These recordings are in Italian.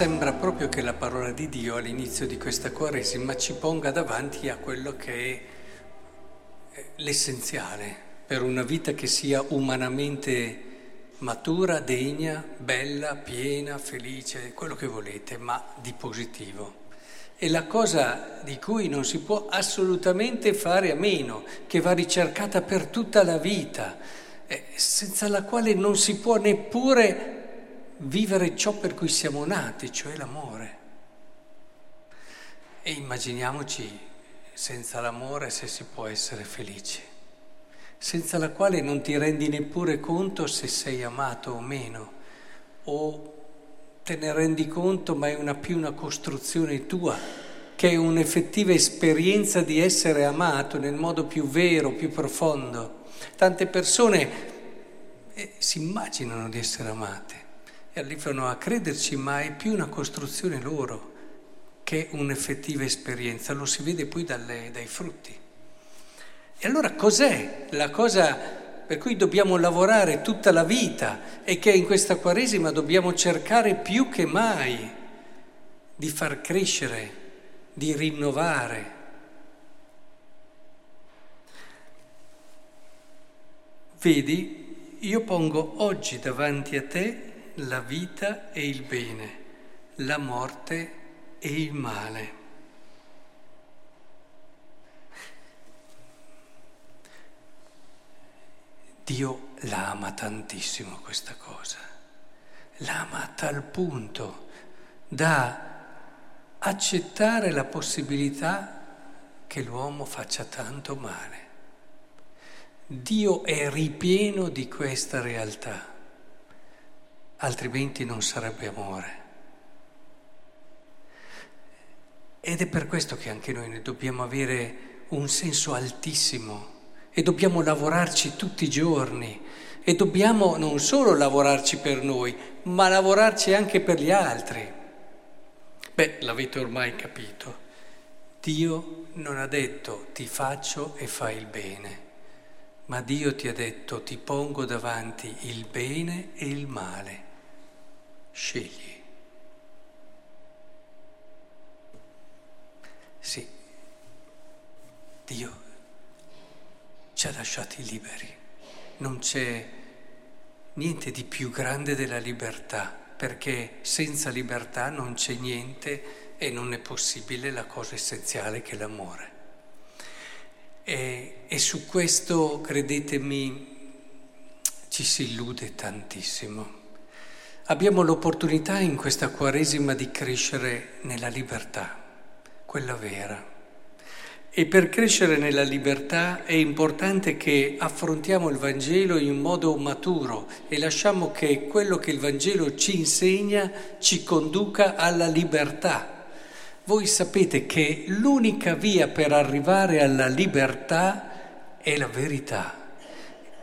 sembra proprio che la parola di Dio all'inizio di questa Quaresima ci ponga davanti a quello che è l'essenziale per una vita che sia umanamente matura, degna, bella, piena, felice, quello che volete, ma di positivo. È la cosa di cui non si può assolutamente fare a meno, che va ricercata per tutta la vita, senza la quale non si può neppure vivere ciò per cui siamo nati, cioè l'amore. E immaginiamoci senza l'amore se si può essere felici, senza la quale non ti rendi neppure conto se sei amato o meno, o te ne rendi conto ma è una più una costruzione tua, che è un'effettiva esperienza di essere amato nel modo più vero, più profondo. Tante persone eh, si immaginano di essere amate e arrivano a crederci, ma è più una costruzione loro che un'effettiva esperienza, lo si vede poi dalle, dai frutti. E allora cos'è la cosa per cui dobbiamo lavorare tutta la vita e che in questa Quaresima dobbiamo cercare più che mai di far crescere, di rinnovare? Vedi, io pongo oggi davanti a te la vita e il bene, la morte e il male. Dio l'ama tantissimo questa cosa, l'ama a tal punto da accettare la possibilità che l'uomo faccia tanto male. Dio è ripieno di questa realtà altrimenti non sarebbe amore. Ed è per questo che anche noi ne dobbiamo avere un senso altissimo e dobbiamo lavorarci tutti i giorni e dobbiamo non solo lavorarci per noi, ma lavorarci anche per gli altri. Beh, l'avete ormai capito. Dio non ha detto ti faccio e fai il bene, ma Dio ti ha detto ti pongo davanti il bene e il male scegli. Sì, Dio ci ha lasciati liberi, non c'è niente di più grande della libertà, perché senza libertà non c'è niente e non è possibile la cosa essenziale che è l'amore. E, e su questo, credetemi, ci si illude tantissimo. Abbiamo l'opportunità in questa Quaresima di crescere nella libertà, quella vera. E per crescere nella libertà è importante che affrontiamo il Vangelo in modo maturo e lasciamo che quello che il Vangelo ci insegna ci conduca alla libertà. Voi sapete che l'unica via per arrivare alla libertà è la verità.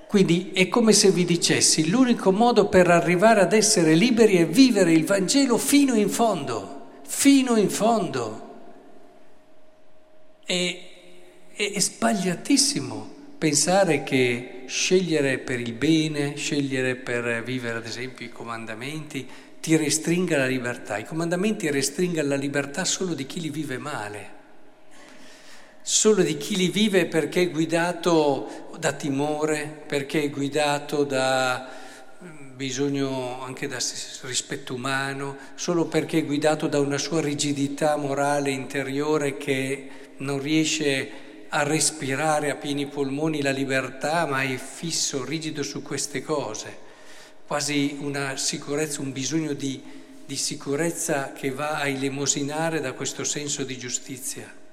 Quindi è come se vi dicessi, l'unico modo per arrivare ad essere liberi è vivere il Vangelo fino in fondo, fino in fondo. È, è, è sbagliatissimo pensare che scegliere per il bene, scegliere per vivere ad esempio i comandamenti, ti restringa la libertà. I comandamenti restringono la libertà solo di chi li vive male solo di chi li vive perché è guidato da timore, perché è guidato da mm, bisogno anche da rispetto umano, solo perché è guidato da una sua rigidità morale interiore che non riesce a respirare a pieni polmoni la libertà, ma è fisso, rigido su queste cose, quasi una sicurezza, un bisogno di, di sicurezza che va a elemosinare da questo senso di giustizia.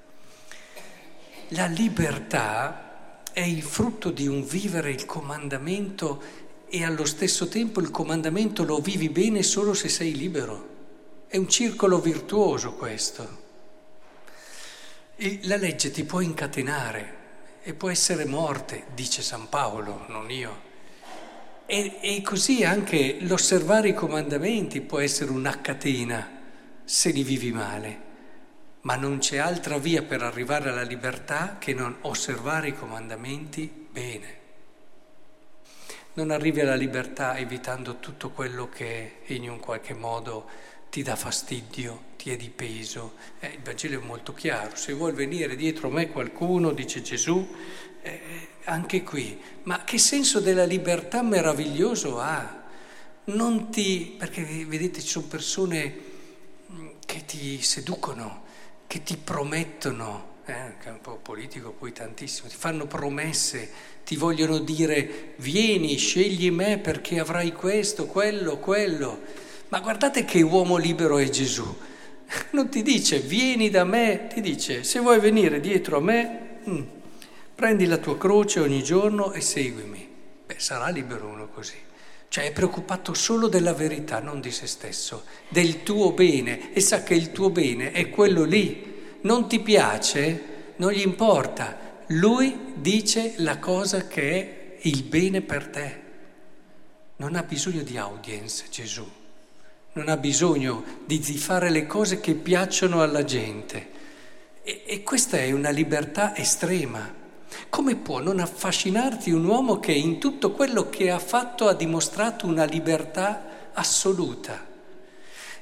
La libertà è il frutto di un vivere il comandamento e allo stesso tempo il comandamento lo vivi bene solo se sei libero. È un circolo virtuoso questo. E la legge ti può incatenare e può essere morte, dice San Paolo, non io. E, e così anche l'osservare i comandamenti può essere una catena se li vivi male ma non c'è altra via per arrivare alla libertà che non osservare i comandamenti bene. Non arrivi alla libertà evitando tutto quello che in un qualche modo ti dà fastidio, ti è di peso. Eh, il Vangelo è molto chiaro, se vuol venire dietro me qualcuno, dice Gesù, eh, anche qui, ma che senso della libertà meraviglioso ha? Non ti, perché vedete ci sono persone mm, che ti seducono, che ti promettono, eh, anche un po' politico poi tantissimo, ti fanno promesse, ti vogliono dire vieni, scegli me perché avrai questo, quello, quello. Ma guardate che uomo libero è Gesù. Non ti dice vieni da me, ti dice se vuoi venire dietro a me, mm, prendi la tua croce ogni giorno e seguimi. Beh, sarà libero uno così. Cioè è preoccupato solo della verità, non di se stesso, del tuo bene e sa che il tuo bene è quello lì non ti piace, non gli importa. Lui dice la cosa che è il bene per te. Non ha bisogno di audience Gesù, non ha bisogno di, fare le cose che piacciono alla gente. E, e questa è una libertà estrema. Come può non affascinarti un uomo che in tutto quello che ha fatto ha dimostrato una libertà assoluta?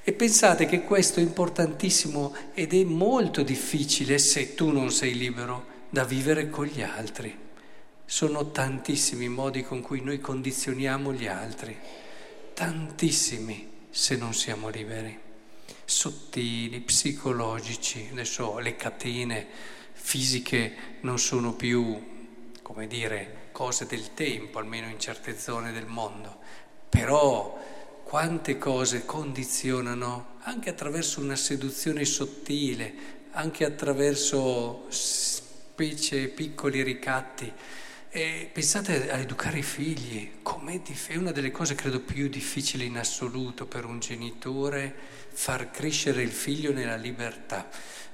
E pensate che questo è importantissimo ed è molto difficile se tu non sei libero da vivere con gli altri. Sono tantissimi i modi con cui noi condizioniamo gli altri, tantissimi se non siamo liberi, sottili, psicologici, adesso le catene fisiche non sono più, come dire, cose del tempo, almeno in certe zone del mondo, però quante cose condizionano anche attraverso una seduzione sottile, anche attraverso specie piccoli ricatti. E pensate a educare i figli, è una delle cose credo più difficili in assoluto per un genitore far crescere il figlio nella libertà.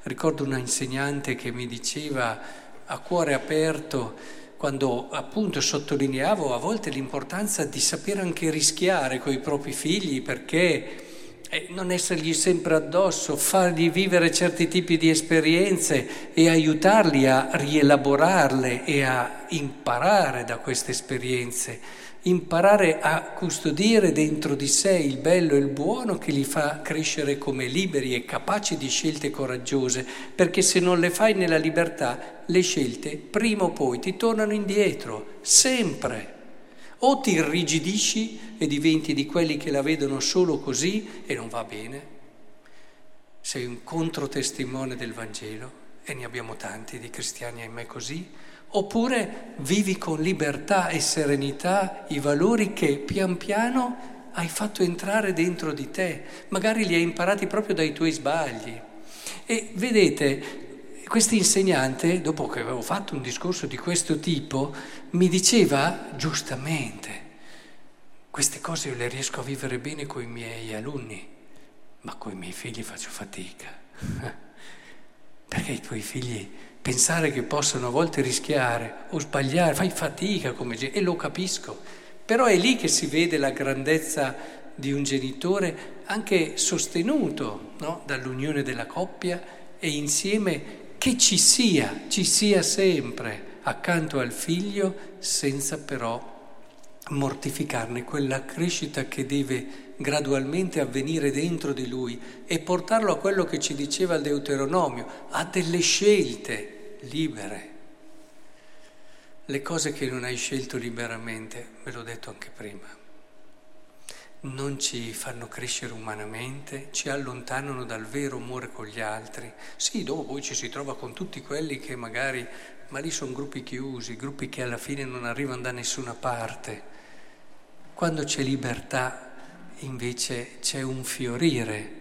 Ricordo una insegnante che mi diceva a cuore aperto, quando appunto sottolineavo a volte l'importanza di sapere anche rischiare con i propri figli perché eh, non essergli sempre addosso, fargli vivere certi tipi di esperienze e aiutarli a rielaborarle e a imparare da queste esperienze imparare a custodire dentro di sé il bello e il buono che li fa crescere come liberi e capaci di scelte coraggiose, perché se non le fai nella libertà, le scelte prima o poi ti tornano indietro, sempre. O ti irrigidisci e diventi di quelli che la vedono solo così e non va bene. Sei un controtestimone del Vangelo e ne abbiamo tanti di cristiani, ahimè così Oppure vivi con libertà e serenità i valori che pian piano hai fatto entrare dentro di te, magari li hai imparati proprio dai tuoi sbagli. E vedete, questo insegnante, dopo che avevo fatto un discorso di questo tipo, mi diceva giustamente, queste cose io le riesco a vivere bene con i miei alunni, ma con i miei figli faccio fatica. Perché i tuoi figli pensare che possano a volte rischiare o sbagliare, fai fatica come e lo capisco, però è lì che si vede la grandezza di un genitore anche sostenuto no? dall'unione della coppia e insieme che ci sia, ci sia sempre accanto al figlio senza però mortificarne quella crescita che deve gradualmente avvenire dentro di lui e portarlo a quello che ci diceva il Deuteronomio, a delle scelte libere. Le cose che non hai scelto liberamente, ve l'ho detto anche prima, non ci fanno crescere umanamente, ci allontanano dal vero amore con gli altri. Sì, dopo ci si trova con tutti quelli che magari, ma lì sono gruppi chiusi, gruppi che alla fine non arrivano da nessuna parte. Quando c'è libertà invece c'è un fiorire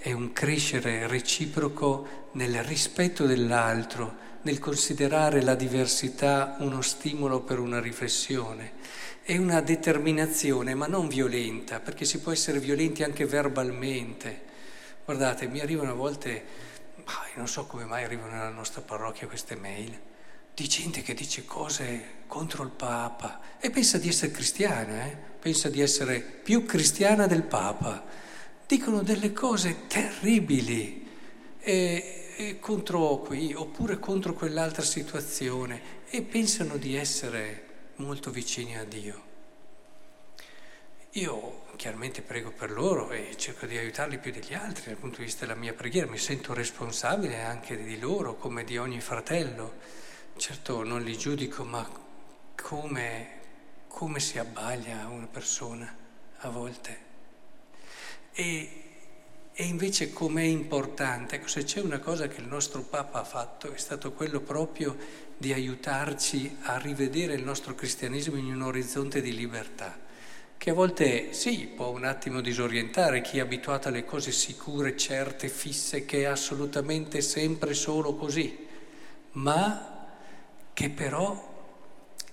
e un crescere reciproco nel rispetto dell'altro, nel considerare la diversità uno stimolo per una riflessione. È una determinazione, ma non violenta, perché si può essere violenti anche verbalmente. Guardate, mi arrivano a volte, non so come mai arrivano nella nostra parrocchia queste mail, di gente che dice cose contro il Papa e pensa di essere cristiana, eh? pensa di essere più cristiana del Papa. Dicono delle cose terribili e, e contro qui oppure contro quell'altra situazione e pensano di essere molto vicini a Dio. io chiaramente prego per loro e cerco di aiutarli più degli altri dal punto di vista della mia preghiera, mi sento responsabile anche di loro come di ogni fratello. Certo non li giudico, ma come, come si abbaglia una persona a volte. E, e invece com'è importante, ecco, se c'è una cosa che il nostro Papa ha fatto è stato quello proprio di aiutarci a rivedere il nostro cristianesimo in un orizzonte di libertà che a volte sì, può un attimo disorientare chi è abituato alle cose sicure, certe, fisse, che è assolutamente sempre solo così, ma che però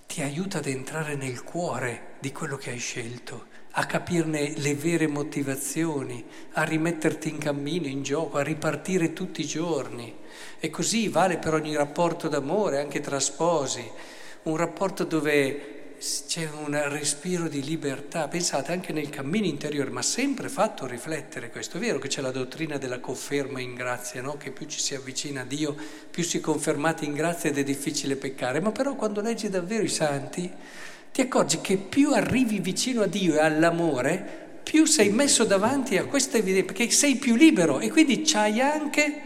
ti aiuta ad entrare nel cuore di quello che hai scelto, a capirne le vere motivazioni, a rimetterti in cammino, in gioco, a ripartire tutti i giorni. E così vale per ogni rapporto d'amore, anche tra sposi, un rapporto dove c'è un respiro di libertà, pensate anche nel cammino interiore, ma sempre fatto riflettere questo. È vero che c'è la dottrina della conferma in grazia, no? che più ci si avvicina a Dio, più si è confermati in grazia ed è difficile peccare, ma però quando leggi davvero i santi ti accorgi che più arrivi vicino a Dio e all'amore, più sei messo davanti a questa evidenza, perché sei più libero e quindi hai anche,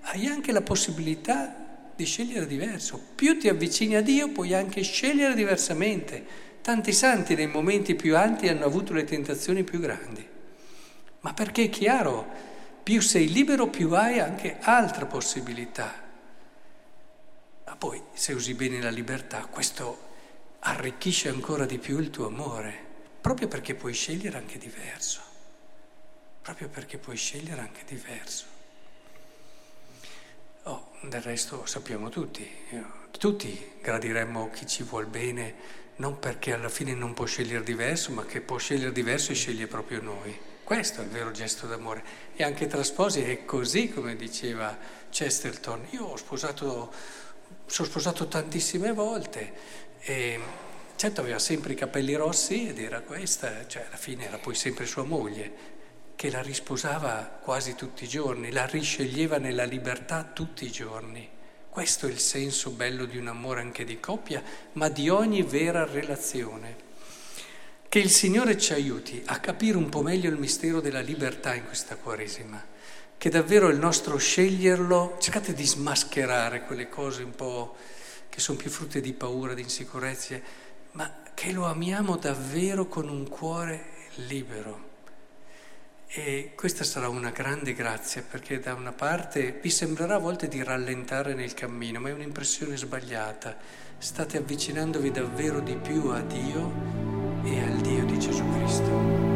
hai anche la possibilità di scegliere diverso. Più ti avvicini a Dio puoi anche scegliere diversamente. Tanti santi nei momenti più alti hanno avuto le tentazioni più grandi. Ma perché è chiaro, più sei libero più hai anche altre possibilità. Ma poi se usi bene la libertà, questo arricchisce ancora di più il tuo amore, proprio perché puoi scegliere anche diverso. Proprio perché puoi scegliere anche diverso. Oh, del resto sappiamo tutti, tutti gradiremmo chi ci vuol bene, non perché alla fine non può scegliere diverso, ma che può scegliere diverso e sceglie proprio noi. Questo è il vero gesto d'amore. E anche tra sposi è così come diceva Chesterton. Io ho sposato, sono sposato tantissime volte e certo aveva sempre i capelli rossi ed era questa, cioè alla fine era poi sempre sua moglie, che la risposava quasi tutti i giorni, la risceglieva nella libertà tutti i giorni. Questo è il senso bello di un amore anche di coppia, ma di ogni vera relazione. Che il Signore ci aiuti a capire un po' meglio il mistero della libertà in questa Quaresima, che davvero il nostro sceglierlo, cercate di smascherare quelle cose un po' che sono più frutte di paura, di insicurezze, ma che lo amiamo davvero con un cuore libero. E questa sarà una grande grazia perché da una parte vi sembrerà a volte di rallentare nel cammino, ma è un'impressione sbagliata. State avvicinandovi davvero di più a Dio e al Dio di Gesù Cristo.